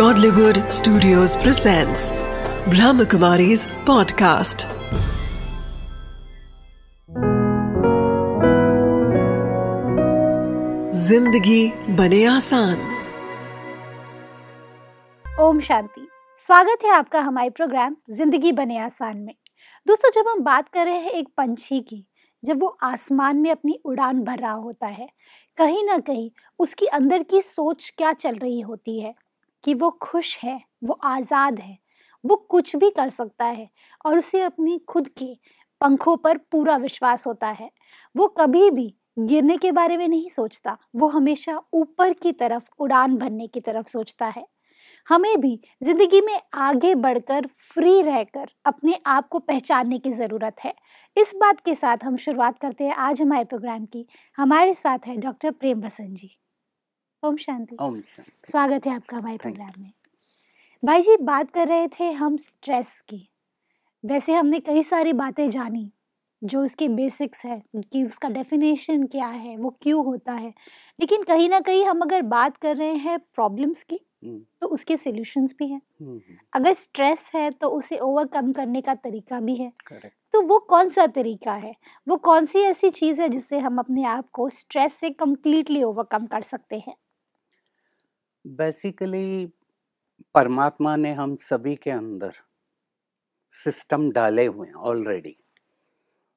Godlywood Studios presents Brahmakumari's podcast. ज़िंदगी बने आसान। ओम शांति। स्वागत है आपका हमारे प्रोग्राम ज़िंदगी बने आसान में। दोस्तों, जब हम बात कर रहे हैं एक पंछी की, जब वो आसमान में अपनी उड़ान भर रहा होता है, कहीं ना कहीं उसकी अंदर की सोच क्या चल रही होती है? कि वो खुश है, वो आज़ाद है, वो कुछ भी कर सकता है और उसे अपनी खुद के पंखों पर पूरा विश्वास होता है। वो कभी भी गिरने के बारे में नहीं सोचता, वो हमेशा ऊपर की तरफ़, उड़ान भरने की तरफ़ सोचता है। हमें भी ज़िंदगी में आगे बढ़कर, फ्री रहकर अपने आप को पहचानने की ज़रूरत है। इस बात के साथ हम शुरुआत करते हैं आज हमारे प्रोग्राम की। हमारे साथ है डॉक्टर प्रेम बसंत जी। ओम शांति। ओम शांति। स्वागत है आपका हमारे प्रोग्राम में। भाई जी बात कर रहे थे हम स्ट्रेस की। वैसे हमने कई सारी बातें जानी जो उसके बेसिक्स है कि उसका डेफिनेशन क्या है वो क्यों होता है। लेकिन कहीं ना कहीं हम अगर बात कर रहे हैं प्रॉब्लम्स की हम्म, तो उसके सॉल्यूशंस भी हैं। हम्म, हम्म, अगर स्ट्रेस है तो उसे ओवरकम करने का तरीका भी है। Correct. तो वो कौन सा तरीका है? वो कौन सी ऐसी चीज़ है जिससे हम अपने आप को स्ट्रेस से कम्प्लीटली ओवरकम कर सकते हैं? बेसिकली परमात्मा ने हम सभी के अंदर सिस्टम डाले हुए हैं ऑलरेडी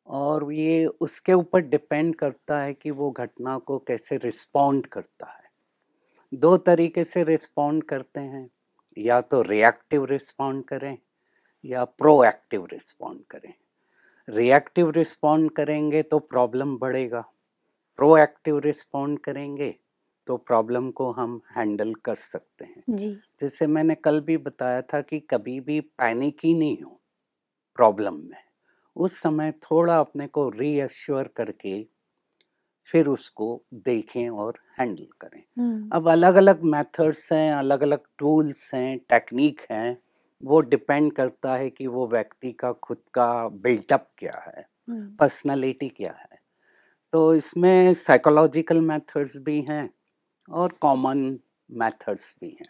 और ये उसके ऊपर डिपेंड करता है कि वो घटना को कैसे रिस्पॉन्ड करता है. दो तरीके से रिस्पॉन्ड करते हैं. या तो रिएक्टिव रिस्पॉन्ड करें, या प्रोएक्टिव रिस्पॉन्ड करें. रिएक्टिव रिस्पॉन्ड करेंगे तो प्रॉब्लम बढ़ेगा. प्रोएक्टिव रिस्पॉन्ड करेंगे तो प्रॉब्लम को हम हैंडल कर सकते हैं। जी। जैसे मैंने कल भी बताया था कि कभी भी पैनिक ही नहीं हो प्रॉब्लम में। उस समय थोड़ा अपने को रीअश्योर करके फिर उसको देखें और हैंडल करें। अब अलग अलग मेथड्स हैं अलग अलग टूल्स हैं टेक्निक हैं वो डिपेंड करता है कि वो व्यक्ति का खुद का बिल्टअप क्या है पर्सनालिटी क्या है। तो इसमें साइकोलॉजिकल मेथड्स भी हैं और कॉमन मेथड्स भी हैं।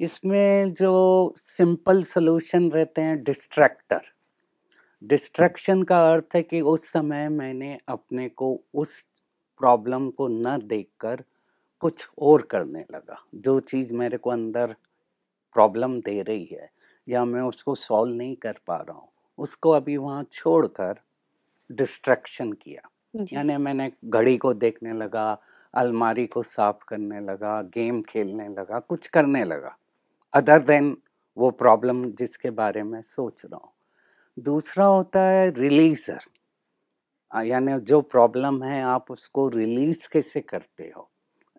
इसमें जो सिंपल सॉल्यूशन रहते हैं डिस्ट्रैक्टर डिस्ट्रैक्शन का अर्थ है कि उस समय मैंने अपने को उस प्रॉब्लम को न देखकर कुछ और करने लगा। जो चीज़ मेरे को अंदर प्रॉब्लम दे रही है या मैं उसको सॉल्व नहीं कर पा रहा हूँ उसको अभी वहाँ छोड़कर डिस्ट्रैक्शन किया। यानी मैंने घड़ी को देखने लगा अलमारी को साफ़ करने लगा गेम खेलने लगा कुछ करने लगा। अदर देन वो प्रॉब्लम जिसके बारे में सोच रहा हूँ। दूसरा होता है रिलीजर। यानी जो प्रॉब्लम है आप उसको रिलीज़ कैसे करते हो?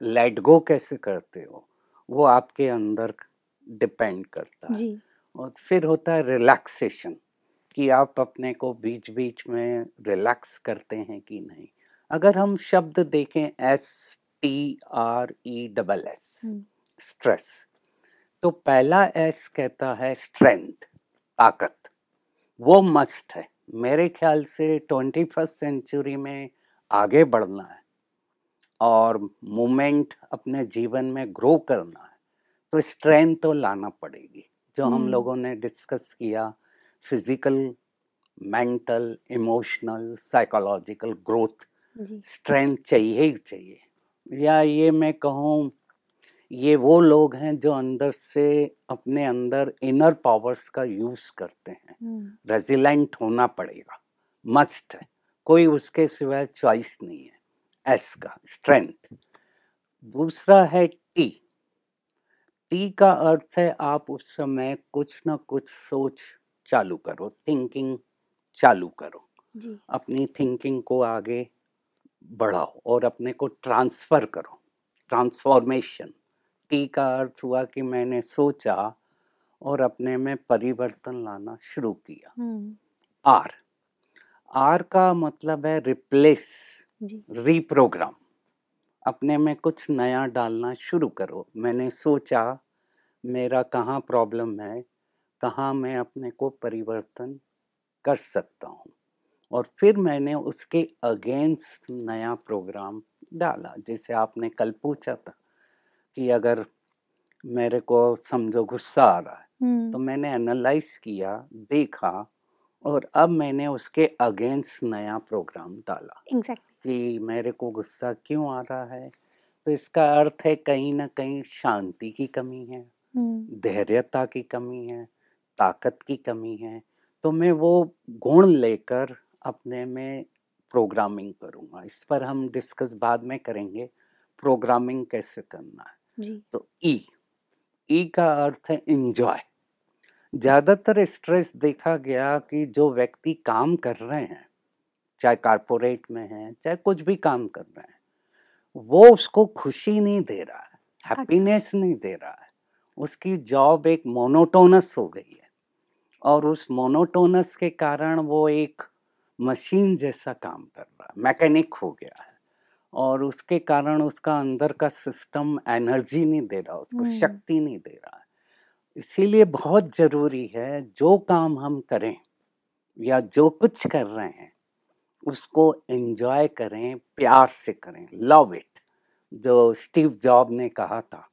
लेट गो कैसे करते हो? वो आपके अंदर डिपेंड करता है। और फिर होता है रिलैक्सेशन कि आप अपने को बीच बीच में रिलैक्स करते हैं कि नहीं। अगर हम शब्द देखें S T R E double S stress तो पहला एस कहता है स्ट्रेंथ ताकत। वो मस्ट है। मेरे ख्याल से ट्वेंटी फ़र्स्ट सेंचुरी में आगे बढ़ना है और मूवमेंट अपने जीवन में ग्रो करना है। तो स्ट्रेंथ तो लाना पड़ेगी। जो हम हम्म। लोगों ने डिस्कस किया physical mental emotional psychological growth strength चाहिए ही चाहिए। या ये मैं कहूँ ये वो लोग हैं जो अंदर से अपने अंदर इनर पावर्स का यूज़ करते हैं। रेजिलेंट होना पड़ेगा। मस्ट है। कोई उसके सिवाय चॉइस नहीं है। एस का। स्ट्रेंथ दूसरा है टी टी का अर्थ है आप उस समय कुछ ना कुछ सोच चालू करो। थिंकिंग चालू करो। जी। अपनी थिंकिंग को आगे बढ़ाओ और अपने को ट्रांसफ़र करो। ट्रांसफॉर्मेशन। टी का अर्थ हुआ कि मैंने सोचा और अपने में परिवर्तन लाना शुरू किया। आर। आर का मतलब है रिप्लेस रीप्रोग्राम अपने में कुछ नया डालना शुरू करो। मैंने सोचा मेरा कहाँ प्रॉब्लम है? कहाँ मैं अपने को परिवर्तन कर सकता हूँ? और फिर मैंने उसके अगेंस्ट नया प्रोग्राम डाला जैसे आपने कल पूछा था कि अगर मेरे को समझो गुस्सा आ रहा है तो मैंने एनालाइज किया देखा और अब मैंने उसके अगेंस्ट नया प्रोग्राम डाला एग्जैक्टली कि मेरे को गुस्सा क्यों आ रहा है? तो इसका अर्थ है कहीं ना कहीं शांति की कमी है। धैर्यता की कमी है ताकत की कमी है तो मैं वो गुण लेकर अपने में प्रोग्रामिंग करूँगा। इस पर हम डिस्कस बाद में करेंगे प्रोग्रामिंग कैसे करना है। जी। तो ई ई का अर्थ है इंजॉय ज़्यादातर स्ट्रेस देखा गया कि जो व्यक्ति काम कर रहे हैं चाहे कारपोरेट में है चाहे कुछ भी काम कर रहे हैं वो उसको खुशी नहीं दे रहा है हैप्पीनेस नहीं दे रहा है। उसकी जॉब एक मोनोटोनस हो गई है और उस मोनोटोनस के कारण वो एक मशीन जैसा काम कर रहा है मैकेनिक हो गया है। और उसके कारण उसका अंदर का सिस्टम एनर्जी नहीं दे रहा उसको। शक्ति नहीं दे रहा है। इसीलिए बहुत ज़रूरी है जो काम हम करें या जो कुछ कर रहे हैं उसको एंजॉय करें प्यार से करें। लव इट जो स्टीव जॉब ने कहा था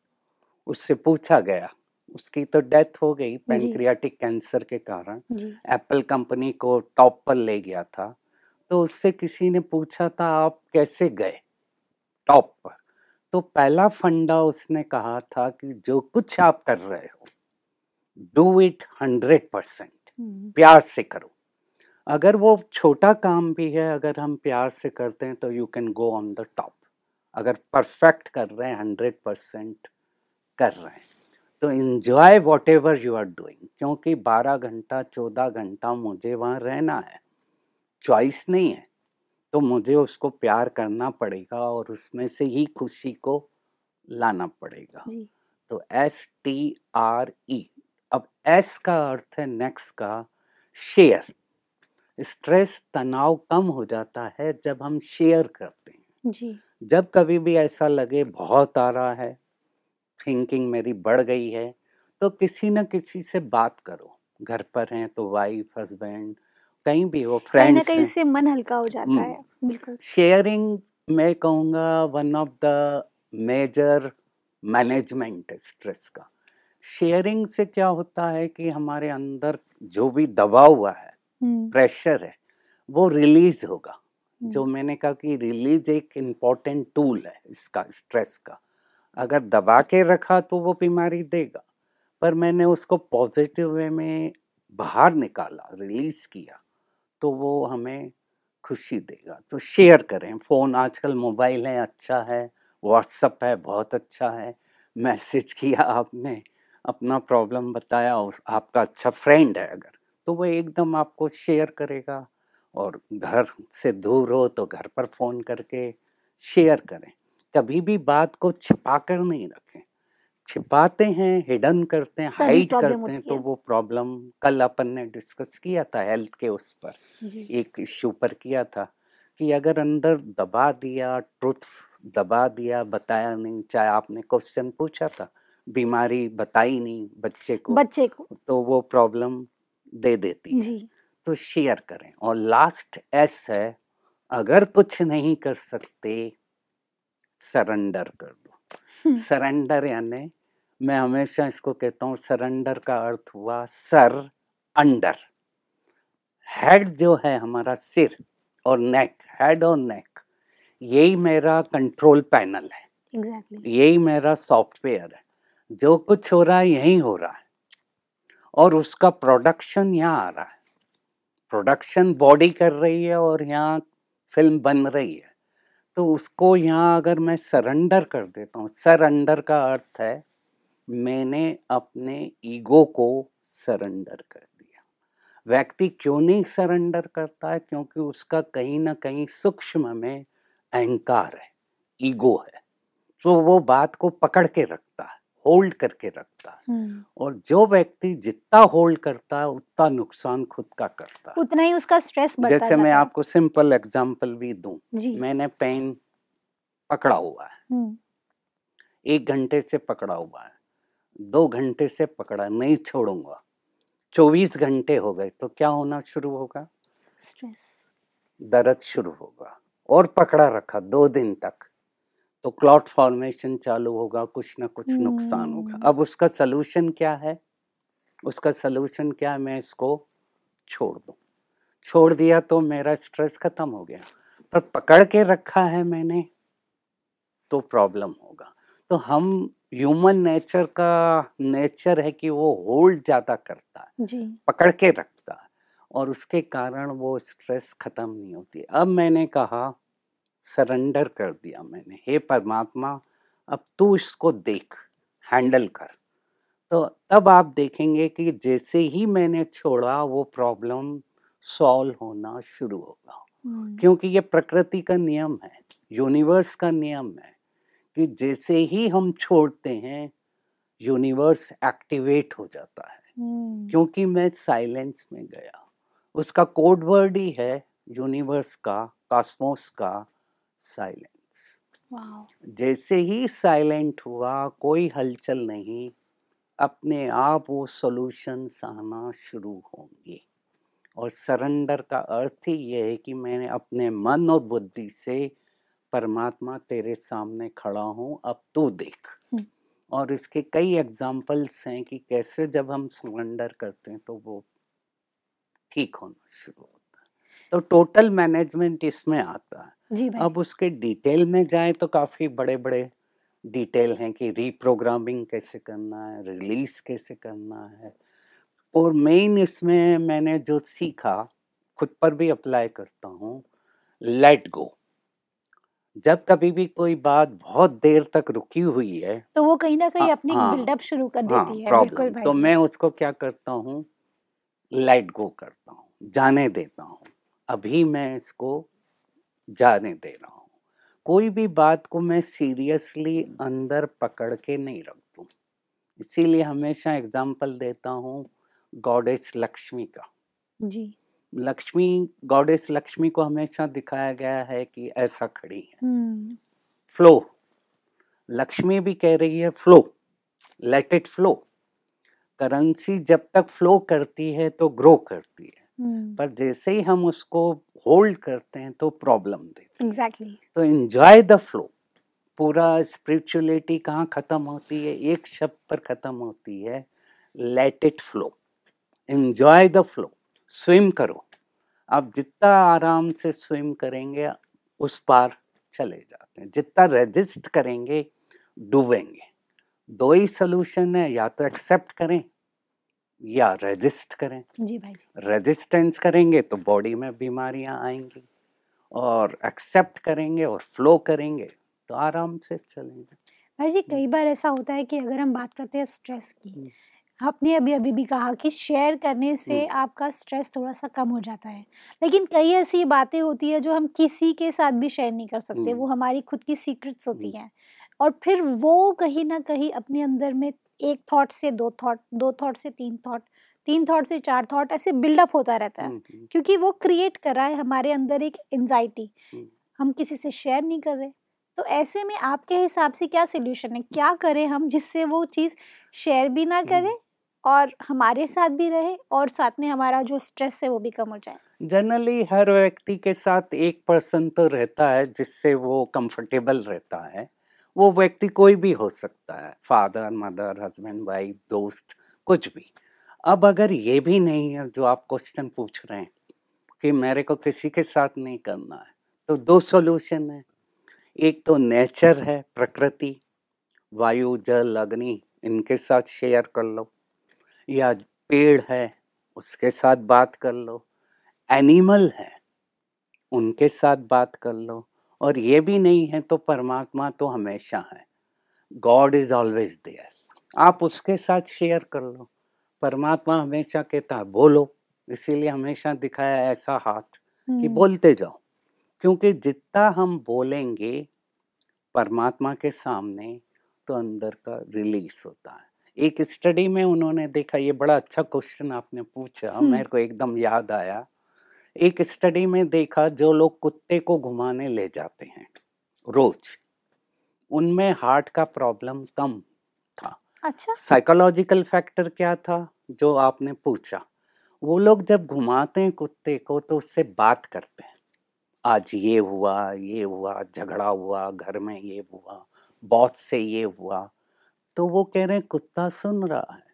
उससे पूछा गया उसकी तो डेथ हो गई पेनक्रियाटिक कैंसर के कारण। एप्पल कंपनी को टॉप पर ले गया था। तो उससे किसी ने पूछा था आप कैसे गए? टॉप पर। तो पहला फंडा उसने कहा था कि जो कुछ आप कर रहे हो do it hundred percent hmm. प्यार से करो। अगर वो छोटा काम भी है अगर हम प्यार से करते हैं तो you can go on the top अगर परफेक्ट कर रहे हैं हंड्रेड परसेंट कर रहे हैं। तो enjoy whatever you are doing क्योंकि बारह घंटा चौदह घंटा मुझे वहाँ रहना है। चॉइस नहीं है। तो मुझे उसको प्यार करना पड़ेगा और उसमें से ही खुशी को लाना पड़ेगा। तो एस टी आर ई अब एस का अर्थ है नेक्स्ट का शेयर स्ट्रेस तनाव कम हो जाता है जब हम शेयर करते हैं। जी। जब कभी भी ऐसा लगे बहुत आ रहा है थिंकिंग मेरी बढ़ गई है तो किसी न किसी से बात करो। घर पर हैं तो वाइफ हस्बैंड कहीं भी हो कहीं फ्रेंड्स कहीं हैं। इससे मन हल्का हो जाता हम्म। है बिल्कुल। शेयरिंग मैं कहूँगा one of the major management stress का। शेयरिंग से क्या होता है कि हमारे अंदर जो भी दबा हुआ है हम्म। प्रेशर है वो रिलीज़ होगा। जो हम्म, मैंने कहा कि रिलीज़ एक इम्पोर्टेंट टूल है इसका स्ट्रेस का। अगर दबा के रखा तो वो बीमारी देगा। पर मैंने उसको पॉजिटिव वे में बाहर निकाला, रिलीज़ किया तो वो हमें खुशी देगा। तो शेयर करें, फ़ोन आजकल मोबाइल है अच्छा है व्हाट्सअप है, बहुत अच्छा है। मैसेज किया आपने, अपना प्रॉब्लम बताया, उस, आपका अच्छा फ्रेंड है अगर तो वो एकदम आपको शेयर करेगा। और घर से दूर हो तो घर पर फ़ोन करके शेयर करें। कभी भी बात को छिपा कर नहीं रखें। छिपाते हैं हिडन करते हैं हाइड करते हैं तो है। वो प्रॉब्लम कल अपन ने डिस्कस किया था हेल्थ के उस पर। एक इश्यू पर किया था कि अगर अंदर दबा दिया ट्रुथ दबा दिया बताया नहीं चाहे आपने क्वेश्चन पूछा था बीमारी बताई नहीं बच्चे को बच्चे को। तो वो प्रॉब्लम दे देती है। जी। तो शेयर करें और लास्ट एस है अगर कुछ नहीं कर सकते सरेंडर कर दो। सरेंडर यानी मैं हमेशा इसको कहता हूँ सरेंडर का अर्थ हुआ सर अंडर। हेड जो है हमारा सिर और नेक हेड और नेक यही मेरा कंट्रोल पैनल है। एग्जैक्टली यही मेरा सॉफ्टवेयर है। जो कुछ हो रहा है यही हो रहा है। और उसका प्रोडक्शन यहाँ आ रहा है। प्रोडक्शन बॉडी कर रही है और यहाँ फ़िल्म बन रही है। तो उसको यहाँ अगर मैं सरेंडर कर देता हूँ सरेंडर का अर्थ है, मैंने अपने ईगो को सरेंडर कर दिया। व्यक्ति क्यों नहीं सरेंडर करता है? क्योंकि उसका कहीं ना कहीं सूक्ष्म में अहंकार है ईगो है। तो वो बात को पकड़ के रखता है होल्ड करके रखता है। और जो व्यक्ति जितना होल्ड करता है उतना नुकसान खुद का करता है। उतना ही उसका स्ट्रेस बढ़ता जैसे मैं आपको सिंपल एग्जांपल भी दूँ। मैंने पेन पकड़ा हुआ है। एक घंटे से पकड़ा हुआ है। दो घंटे से पकड़ा नहीं छोड़ूँगा। चौबीस घंटे हो गए तो क्या होना शुरू होगा? स्ट्रेस। दर्द शुरू होगा। और पकड़ा रखा दो दिन तक। तो क्लॉट फॉर्मेशन चालू होगा कुछ ना कुछ नुकसान होगा। हम्म। अब उसका सलूशन क्या है? उसका सलूशन क्या है? मैं इसको छोड़ दूँ। छोड़ दिया तो मेरा स्ट्रेस खत्म हो गया। पर पकड़ के रखा है मैंने तो प्रॉब्लम होगा। तो हम ह्यूमन नेचर का नेचर है कि वो होल्ड ज़्यादा करता है जी। पकड़ के रखता है और उसके कारण वो स्ट्रेस खत्म नहीं होती। अब मैंने कहा सरेंडर कर दिया मैंने। हे परमात्मा अब तू इसको देख हैंडल कर। तो तब आप देखेंगे कि जैसे ही मैंने छोड़ा वो प्रॉब्लम सॉल्व होना शुरू होगा। हम्म, क्योंकि ये प्रकृति का नियम है यूनिवर्स का नियम है कि जैसे ही हम छोड़ते हैं यूनिवर्स एक्टिवेट हो जाता है। हम्म, क्योंकि मैं साइलेंस में गया। उसका कोड वर्ड ही है यूनिवर्स का कॉस्मोस का साइलेंस जैसे ही साइलेंट हुआ कोई हलचल नहीं। अपने आप वो सॉल्यूशंस आना शुरू होंगे। और सरेंडर का अर्थ ही ये है कि मैंने अपने मन और बुद्धि से परमात्मा तेरे सामने खड़ा हूँ अब तू देख। हम्म। और इसके कई एग्जाम्पल्स हैं कि कैसे जब हम सरेंडर करते हैं तो वो ठीक होना शुरू होता है। तो टोटल मैनेजमेंट इसमें आता है। जी भाई अब उसके डिटेल में जाए तो काफ़ी बड़े बड़े डिटेल हैं कि रीप्रोग्रामिंग कैसे करना है रिलीज़ कैसे करना है और मेन इसमें मैंने जो सीखा खुद पर भी अप्लाई करता हूँ लेट गो। जब कभी भी कोई बात बहुत देर तक रुकी हुई है तो वो कहीं ना कहीं हाँ, अपनी हाँ, बिल्डअप शुरू कर देती हाँ देती है बिल्कुल प्रॉब्लम। भाई तो मैं उसको क्या करता हूँ लेट गो करता हूँ जाने देता हूँ। अभी मैं इसको जाने दे रहा हूँ। कोई भी बात को मैं सीरियसली अंदर पकड़ के नहीं रखता इसीलिए हमेशा एग्ज़ाम्पल देता हूँ गॉडेस लक्ष्मी का। जी। लक्ष्मी गॉडेस लक्ष्मी को हमेशा दिखाया गया है कि ऐसा खड़ी है। फ्लो। लक्ष्मी भी कह रही है flow let it flow currency जब तक फ्लो करती है तो ग्रो करती है। पर जैसे ही हम उसको होल्ड करते हैं तो प्रॉब्लम देती है। एग्जैक्टली तो एंजॉय द फ्लो पूरा स्पिरिचुअलिटी कहाँ खत्म होती है? एक शब्द पर खत्म होती है let it flow enjoy the flow swim करो। आप जितना आराम से स्विम करेंगे उस पार चले जाते हैं। जितना रेजिस्ट करेंगे डूबेंगे। दो ही सोल्यूशन है या तो एक्सेप्ट करें या रेजिस्ट करें जी भाई जी रेजिस्टेंस करेंगे तो बॉडी में बीमारियाँ आएँगी और एक्सेप्ट करेंगे और फ्लो करेंगे तो आराम से चलेंगे भाई जी कई बार ऐसा होता है कि अगर हम बात करते हैं स्ट्रेस की हम्म। आपने अभी अभी भी कहा कि शेयर करने से हम्म। आपका स्ट्रेस थोड़ा सा कम हो जाता है लेकिन कई ऐसी बातें होती है जो हम किसी के साथ भी शेयर नहीं कर सकते हम्म। वो हमारी खुद की सीक्रेट्स होती हम्म। हैं और फिर वो कहीं ना कहीं अपने अंदर में एक थॉट से दो थॉट दो थॉट से तीन थॉट तीन थॉट से चार थॉट ऐसे बिल्डअप होता रहता है। हम्म, हम्म, क्योंकि वो क्रिएट कर रहा है हमारे अंदर एक एंजाइटी हम्म। हम किसी से शेयर नहीं कर रहे। तो ऐसे में आपके हिसाब से क्या सोल्यूशन है? क्या करें हम जिससे वो चीज़ शेयर भी ना करें और हमारे साथ भी रहे और साथ में हमारा जो स्ट्रेस है वो भी कम हो जाए? जनरली हर व्यक्ति के साथ एक पर्सन तो रहता है जिससे वो कंफर्टेबल रहता है। वो व्यक्ति कोई भी हो सकता है फादर मदर हस्बैंड वाइफ दोस्त, कुछ भी। अब अगर ये भी नहीं है, जो आप क्वेश्चन पूछ रहे हैं, कि मेरे को किसी के साथ नहीं करना है तो दो सॉल्यूशन है। एक तो नेचर है, प्रकृति, वायु, जल, अग्नि, इनके साथ शेयर कर लो। या पेड़ है, उसके साथ बात कर लो। एनिमल है, उनके साथ बात कर लो। और ये भी नहीं है तो परमात्मा तो हमेशा है। गॉड इज़ ऑलवेज देयर आप उसके साथ शेयर कर लो। परमात्मा हमेशा कहता है बोलो। इसीलिए हमेशा दिखाया ऐसा हाथ कि हम्म, बोलते जाओ। क्योंकि जितना हम बोलेंगे परमात्मा के सामने तो अंदर का रिलीज़ होता है। एक स्टडी में उन्होंने देखा ये बड़ा अच्छा क्वेश्चन आपने पूछा। हम्म। मेरे को एकदम याद आया। एक स्टडी में देखा जो लोग कुत्ते को घुमाने ले जाते हैं रोज। उनमें हार्ट का प्रॉब्लम कम था। अच्छा। साइकोलॉजिकल फैक्टर क्या था जो आपने पूछा? वो लोग जब घुमाते हैं कुत्ते को तो उससे बात करते हैं। आज ये हुआ ये हुआ झगड़ा हुआ घर में ये हुआ बॉस से ये हुआ। तो वो कह रहे हैं कुत्ता सुन रहा है।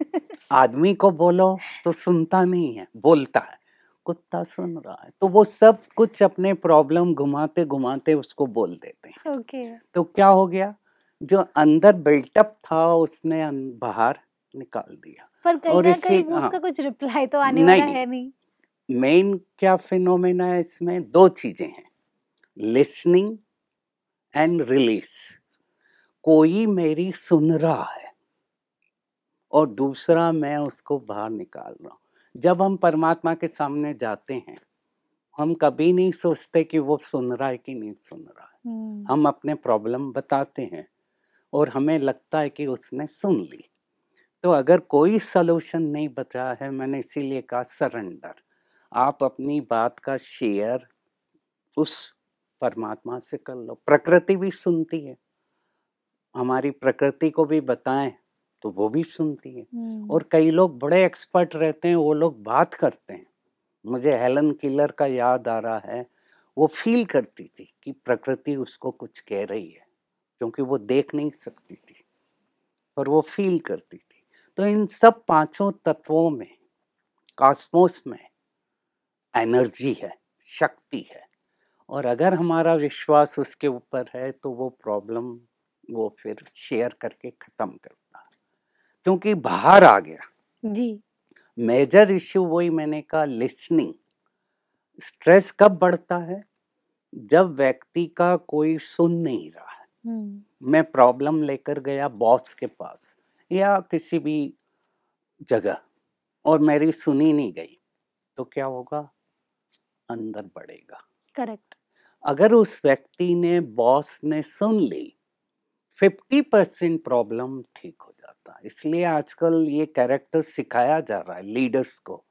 आदमी को बोलो तो सुनता नहीं है बोलता है। कुत्ता सुन रहा है तो वो सब कुछ अपने प्रॉब्लम घुमाते घुमाते उसको बोल देते हैं। ओके। तो क्या हो गया? जो अंदर बिल्टअप था उसने बाहर निकाल दिया। पर कहीं और ना कहीं हाँ। उसका कुछ रिप्लाई तो आने वाला है नहीं। मेन क्या फिनोमेना है इसमें? दो चीज़ें हैं। लिसनिंग एंड रिलीज़ कोई मेरी सुन रहा है और दूसरा मैं उसको बाहर निकाल रहा हूँ। जब हम परमात्मा के सामने जाते हैं हम कभी नहीं सोचते कि वो सुन रहा है कि नहीं सुन रहा है। हम्म, हम अपने प्रॉब्लम बताते हैं और हमें लगता है कि उसने सुन ली। तो अगर कोई सलूशन नहीं बचा है मैंने इसीलिए कहा सरेंडर। आप अपनी बात का शेयर उस परमात्मा से कर लो। प्रकृति भी सुनती है। हमारी प्रकृति को भी बताएँ तो वो भी सुनती है। और कई लोग बड़े एक्सपर्ट रहते हैं वो लोग बात करते हैं। मुझे हेलन किलर का याद आ रहा है वो फील करती थी कि प्रकृति उसको कुछ कह रही है क्योंकि वो देख नहीं सकती थी पर वो फील करती थी। तो इन सब पाँचों तत्वों में कॉस्मोस में एनर्जी है शक्ति है और अगर हमारा विश्वास उसके ऊपर है तो वो प्रॉब्लम वो फिर शेयर करके खत्म करता है क्योंकि बाहर आ गया। जी। मेजर इश्यू वही मैंने कहा लिसनिंग स्ट्रेस कब बढ़ता है? जब व्यक्ति का कोई सुन नहीं रहा है। हम्म, मैं प्रॉब्लम लेकर गया बॉस के पास या किसी भी जगह और मेरी सुनी नहीं गई तो क्या होगा? अंदर बढ़ेगा। करेक्ट। अगर उस व्यक्ति ने बॉस ने सुन ली फिफ्टी परसेंट प्रॉब्लम ठीक हो जाता है। इसलिए आजकल ये कैरेक्टर सिखाया जा रहा है लीडर्स को।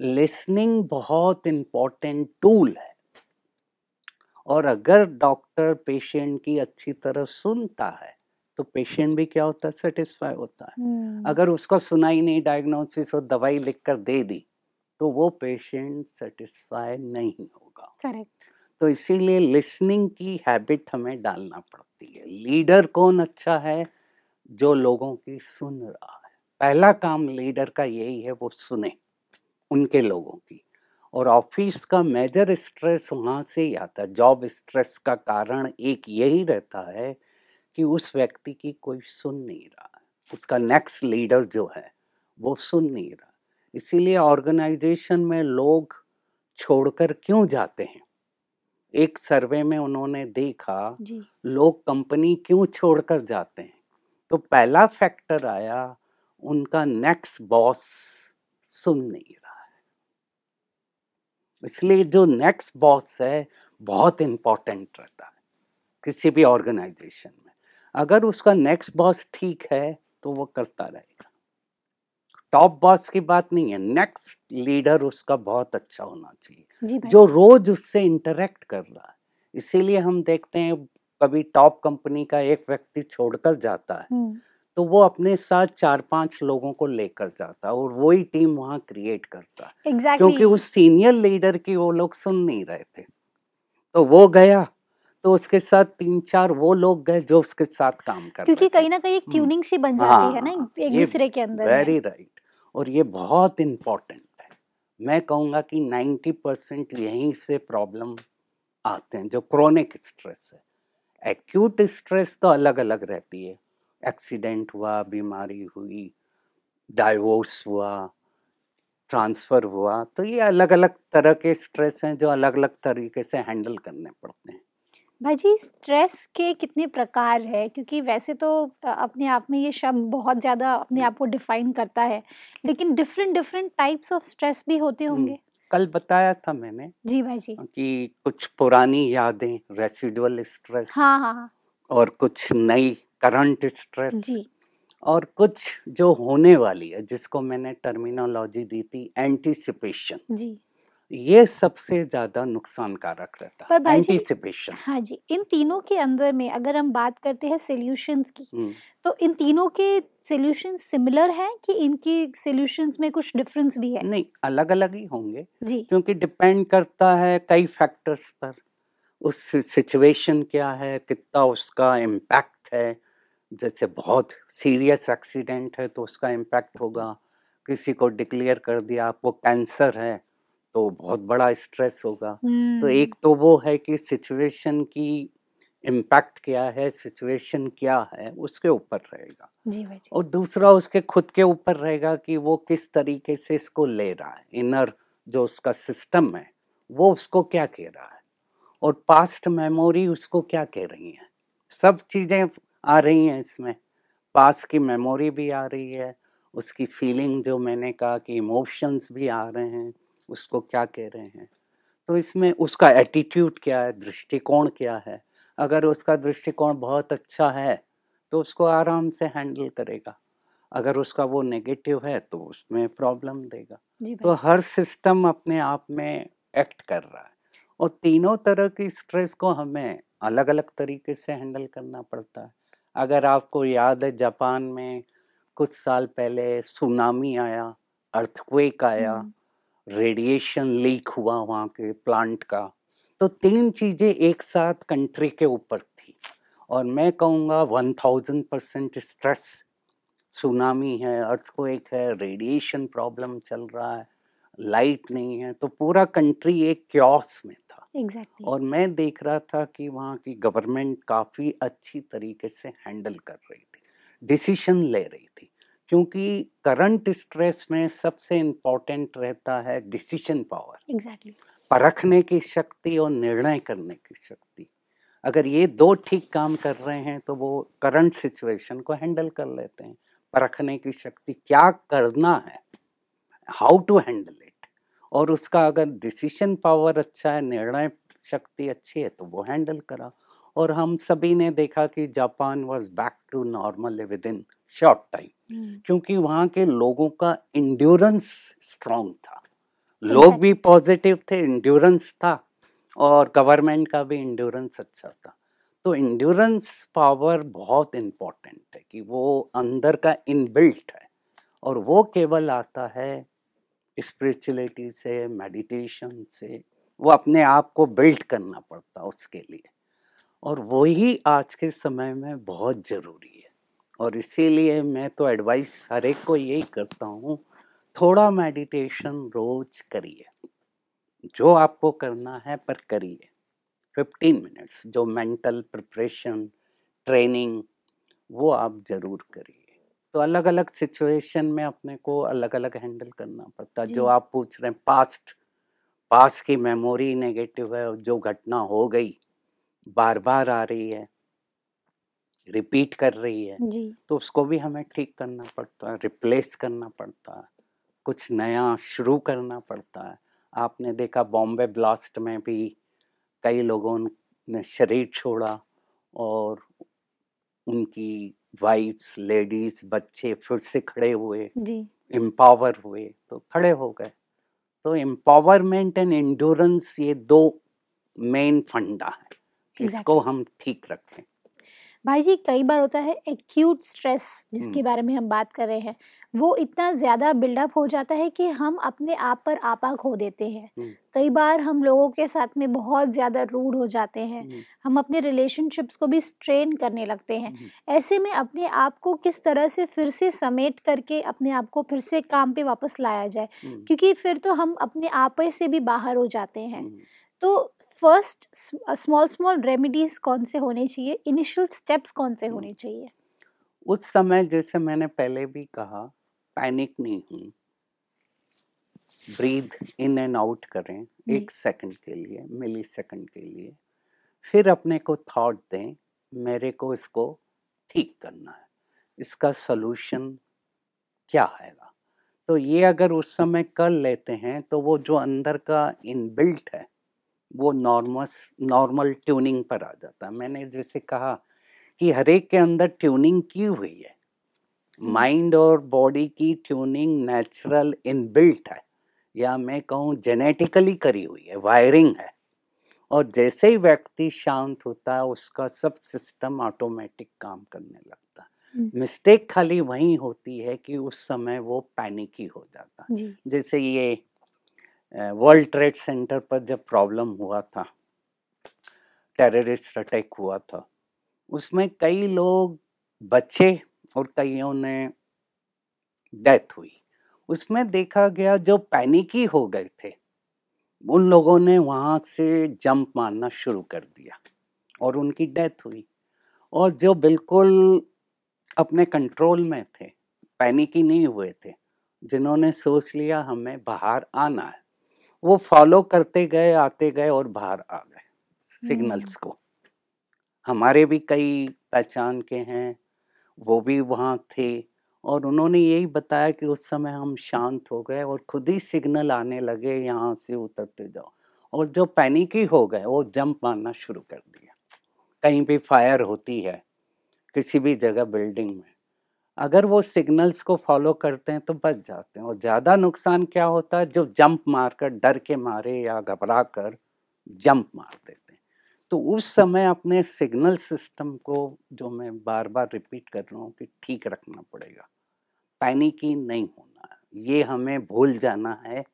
लिसनिंग बहुत इम्पोर्टेंट टूल है। और अगर डॉक्टर पेशेंट की अच्छी तरह सुनता है तो पेशेंट भी क्या होता है? सेटिस्फाई होता है। हम्म, अगर उसको सुनाई नहीं डायग्नोसिस और दवाई लिख कर दे दी तो वो पेशेंट सेटिस्फाई नहीं होगा। करेक्ट तो इसीलिए लिसनिंग की हैबिट हमें डालना पड़ती है। लीडर कौन अच्छा है? जो लोगों की सुन रहा है। पहला काम लीडर का यही है वो सुने उनके लोगों की। और ऑफ़िस का मेजर स्ट्रेस वहाँ से ही आता है। जॉब स्ट्रेस का कारण एक यही रहता है कि उस व्यक्ति की कोई सुन नहीं रहा है। उसका नेक्स्ट लीडर जो है वो सुन नहीं रहा इसीलिए ऑर्गेनाइजेशन में लोग छोड़कर क्यों जाते हैं? एक सर्वे में उन्होंने देखा जी। लोग कंपनी क्यों छोड़कर जाते हैं? तो पहला फैक्टर आया उनका नेक्स्ट बॉस सुन नहीं रहा है। इसलिए जो नेक्स्ट बॉस है बहुत इम्पोर्टेंट रहता है किसी भी ऑर्गेनाइजेशन में। अगर उसका नेक्स्ट बॉस ठीक है तो वो करता रहेगा। टॉप बॉस की बात नहीं है नेक्स्ट लीडर उसका बहुत अच्छा होना चाहिए। जो रोज उससे इंटरेक्ट कर रहा है इसीलिए हम देखते हैं कभी टॉप कंपनी का एक व्यक्ति छोड़कर जाता है तो वो अपने साथ चार पाँच लोगों को लेकर जाता है और वही टीम वहाँ क्रिएट करता है। एग्जैक्टली क्योंकि उस सीनियर लीडर की वो लोग सुन नहीं रहे थे। तो वो गया तो उसके साथ तीन चार वो लोग गए जो उसके साथ काम कर क्योंकि कहीं ना कहीं एक ट्यूनिंग सी बन जाती हाँ, है ना हाँ, एक दूसरे के अंदर वेरी राइट और ये बहुत इम्पोर्टेंट है। मैं कहूँगा कि 90 परसेंट यहीं से प्रॉब्लम आते हैं जो क्रोनिक स्ट्रेस है। एक्यूट स्ट्रेस तो अलग अलग रहती है। एक्सीडेंट हुआ बीमारी हुई डाइवोर्स हुआ ट्रांसफ़र हुआ तो ये अलग अलग तरह के स्ट्रेस हैं जो अलग अलग तरीके से हैंडल करने पड़ते हैं। भाई जी स्ट्रेस के कितने प्रकार है? क्योंकि वैसे तो अपने आप में ये शब्द बहुत ज़्यादा अपने आप को डिफाइन करता है लेकिन different different types of stress भी होते होंगे। कल बताया था मैंने जी भाई जी। कि कुछ पुरानी यादें रेसिडुअल स्ट्रेस हाँ हाँ हाँ। और कुछ नई करंट स्ट्रेस जी। और कुछ जो होने वाली है जिसको मैंने टर्मिनोलॉजी दी थी एंटीसिपेशन जी। ये सबसे ज़्यादा नुकसानकारक रहता है एंटीसिपेशन हाँ जी इन तीनों के अंदर में अगर हम बात करते हैं सॉल्यूशंस की तो इन तीनों के सॉल्यूशंस सिमिलर हैं कि इनकी सॉल्यूशंस में कुछ डिफरेंस भी है? नहीं अलग अलग ही होंगे जी। क्योंकि डिपेंड करता है कई फैक्टर्स पर। उस सिचुएशन क्या है कितना उसका इम्पैक्ट है जैसे बहुत सीरियस एक्सीडेंट है तो उसका इम्पैक्ट होगा किसी को डिक्लेयर कर दिया आपको कैंसर है तो बहुत बड़ा स्ट्रेस होगा। तो हम्म, एक तो वो है कि सिचुएशन की इम्पैक्ट क्या है सिचुएशन क्या है उसके ऊपर रहेगा। जी और दूसरा उसके खुद के ऊपर रहेगा कि वो किस तरीके से इसको ले रहा है इनर जो उसका सिस्टम है वो उसको क्या कह रहा है? और पास्ट मेमोरी उसको क्या कह रही है? सब चीज़ें आ रही हैं इसमें। पास की मेमोरी भी आ रही है उसकी फीलिंग जो मैंने कहा कि इमोशंस भी आ रहे हैं उसको क्या कह रहे हैं? तो इसमें उसका एटीट्यूड क्या है? दृष्टिकोण क्या है? अगर उसका दृष्टिकोण बहुत अच्छा है तो उसको आराम से हैंडल करेगा। अगर उसका वो नेगेटिव है तो उसमें प्रॉब्लम देगा। तो हर सिस्टम अपने आप में एक्ट कर रहा है। और तीनों तरह की स्ट्रेस को हमें अलग अलग तरीके से हैंडल करना पड़ता है। अगर आपको याद है जापान में कुछ साल पहले सुनामी आया अर्थक्वेक आया हम्म, रेडिएशन लीक हुआ वहाँ के प्लांट का तो तीन चीज़ें एक साथ कंट्री के ऊपर थी। और मैं कहूँगा one thousand percent stress tsunami है अर्थक्वेक है रेडिएशन प्रॉब्लम चल रहा है लाइट नहीं है तो पूरा कंट्री एक क्योस में था। एग्जैक्टली और मैं देख रहा था कि वहाँ की गवर्नमेंट काफ़ी अच्छी तरीके से हैंडल कर रही थी डिसीशन ले रही थी। क्योंकि करंट स्ट्रेस में सबसे इम्पोर्टेंट रहता है डिसीज़न पावर। एग्जैक्टली परखने की शक्ति और निर्णय करने की शक्ति। अगर ये दो ठीक काम कर रहे हैं तो वो करंट सिचुएशन को हैंडल कर लेते हैं। परखने की शक्ति क्या करना है हाउ टू हैंडल इट और उसका अगर डिसीज़न पावर अच्छा है निर्णय शक्ति अच्छी है तो वो हैंडल करा। और हम सभी ने देखा कि Japan was back to normal within short time. Hmm, क्योंकि वहाँ के लोगों का इंड्योरेंस स्ट्रांग था। लोग भी पॉजिटिव थे इंड्योरेंस था और गवर्नमेंट का भी इंड्योरेंस अच्छा था। तो इंड्योरेंस पावर बहुत इम्पोर्टेंट है कि वो अंदर का इनबिल्ट है और वो केवल आता है स्पिरिचुअलिटी से मेडिटेशन से। वो अपने आप को बिल्ड करना पड़ता है उसके लिए। और वही आज के समय में बहुत ज़रूरी है। और इसीलिए मैं तो एडवाइस हर एक को यही करता हूँ थोड़ा मेडिटेशन रोज करिए। जो आपको करना है पर करिए। 15 मिनट्स जो मेंटल प्रिपरेशन ट्रेनिंग वो आप ज़रूर करिए। तो अलग अलग सिचुएशन में अपने को अलग अलग हैंडल करना पड़ता। है जो आप पूछ रहे हैं पास्ट पास्ट की मेमोरी नेगेटिव है और जो घटना हो गई बार बार आ रही है रिपीट कर रही है जी। तो उसको भी हमें ठीक करना पड़ता है रिप्लेस करना पड़ता है कुछ नया शुरू करना पड़ता है। आपने देखा बॉम्बे ब्लास्ट में भी कई लोगों ने शरीर छोड़ा और उनकी वाइफ्स लेडीज़ बच्चे फिर से खड़े हुए एम्पावर हुए तो खड़े हो गए। तो एम्पावरमेंट एंड एंडोरेंस ये दो मेन फंडा है exactly. इसको हम ठीक रखें। भाई जी कई बार होता है एक्यूट स्ट्रेस जिसके। बारे में हम बात कर रहे हैं वो इतना ज़्यादा बिल्डअप हो जाता है कि हम अपने आप पर आपा खो देते हैं। कई बार हम लोगों के साथ में बहुत ज़्यादा रूड हो जाते हैं हम अपने रिलेशनशिप्स को भी स्ट्रेन करने लगते हैं ऐसे में अपने आप को किस तरह से फिर से समेट करके अपने आप को फिर से काम पे वापस लाया जाए क्योंकि फिर तो हम अपने आप से भी बाहर हो जाते हैं। तो फ़र्स्ट स्मॉल स्मॉल रेमेडीज कौन से होने चाहिए? इनिशियल स्टेप्स कौन से होने चाहिए? उस समय जैसे मैंने पहले भी कहा पैनिक नहीं हूँ। ब्रीथ इन एंड आउट करें एक सेकंड के लिए मिली सेकंड के लिए। फिर अपने को थॉट दें मेरे को इसको ठीक करना है। इसका सोल्यूशन क्या आएगा? तो ये अगर उस समय कर लेते हैं तो वो जो अंदर का इनबिल्ट है वो नॉर्मस नॉर्मल ट्यूनिंग पर आ जाता है। मैंने जैसे कहा कि हर एक के अंदर ट्यूनिंग की हुई है। माइंड और बॉडी की ट्यूनिंग नेचुरल इनबिल्ट है या मैं कहूँ जेनेटिकली करी हुई है वायरिंग है। और जैसे ही व्यक्ति शांत होता है उसका सब सिस्टम ऑटोमेटिक काम करने लगता है। मिस्टेक खाली वही होती है कि उस समय वो पैनिकी हो जाता है। जैसे ये वर्ल्ड ट्रेड सेंटर पर जब प्रॉब्लम हुआ था, टेररिस्ट अटैक हुआ था, उसमें कई लोग बचे और कईयों ने डेथ हुई। उसमें देखा गया जो पैनिकी हो गए थे, उन लोगों ने वहाँ से जंप मारना शुरू कर दिया और उनकी डेथ हुई। और जो बिल्कुल अपने कंट्रोल में थे, पैनिकी नहीं हुए थे, जिन्होंने सोच लिया हमें बाहर आना है। वो फॉलो करते गए आते गए और बाहर आ गए सिग्नल्स को। हमारे भी कई पहचान के हैं वो भी वहाँ थे और उन्होंने यही बताया कि उस समय हम शांत हो गए और खुद ही सिग्नल आने लगे यहाँ से उतरते जाओ। और जो पैनिकी हो गए वो जंप मारना शुरू कर दिया। कहीं भी फायर होती है किसी भी जगह बिल्डिंग में अगर वो सिग्नल्स को फॉलो करते हैं तो बच जाते हैं। और ज़्यादा नुकसान क्या होता है? जो जंप मार कर डर के मारे या घबरा कर जंप मार देते हैं। तो उस समय अपने सिग्नल सिस्टम को जो मैं बार बार रिपीट कर रहा हूँ कि ठीक रखना पड़ेगा। पैनिकी नहीं होना है। ये हमें भूल जाना है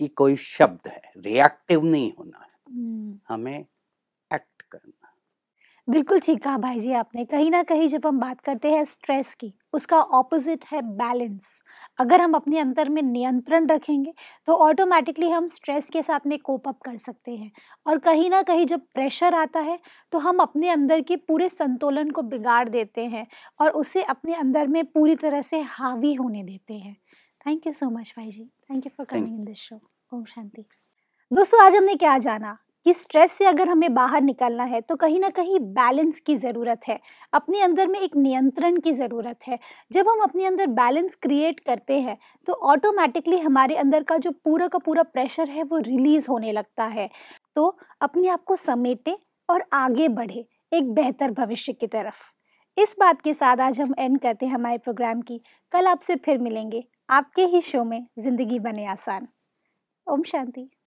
कि कोई शब्द है। रिएक्टिव नहीं होना है। हम्म। हमें बिल्कुल ठीक कहा भाई जी आपने। कहीं ना कहीं जब हम बात करते हैं स्ट्रेस की उसका ऑपोजिट है बैलेंस अगर हम अपने अंतर में नियंत्रण रखेंगे तो ऑटोमेटिकली हम स्ट्रेस के साथ में कोप अप कर सकते हैं। और कहीं ना कहीं जब प्रेशर आता है तो हम अपने अंदर के पूरे संतुलन को बिगाड़ देते हैं और उसे अपने अंदर में पूरी तरह से हावी होने देते हैं। थैंक यू सो मच भाई जी। Thank you for coming in this show ओम शांति। दोस्तों आज हमने क्या जाना? कि स्ट्रेस से अगर हमें बाहर निकलना है तो कहीं ना कहीं बैलेंस की ज़रूरत है। अपने अंदर में एक नियंत्रण की ज़रूरत है। जब हम अपने अंदर बैलेंस क्रिएट करते हैं तो ऑटोमेटिकली हमारे अंदर का जो पूरा का पूरा प्रेशर है, वो रिलीज़ होने लगता है। तो अपने आप को समेटे और आगे बढ़े, एक बेहतर भविष्य की तरफ़। इस बात के साथ आज हम एंड करते हैं हमारे प्रोग्राम की। कल आपसे फिर मिलेंगे। आपके ही शो में ज़िंदगी बने आसान। ओम शांति।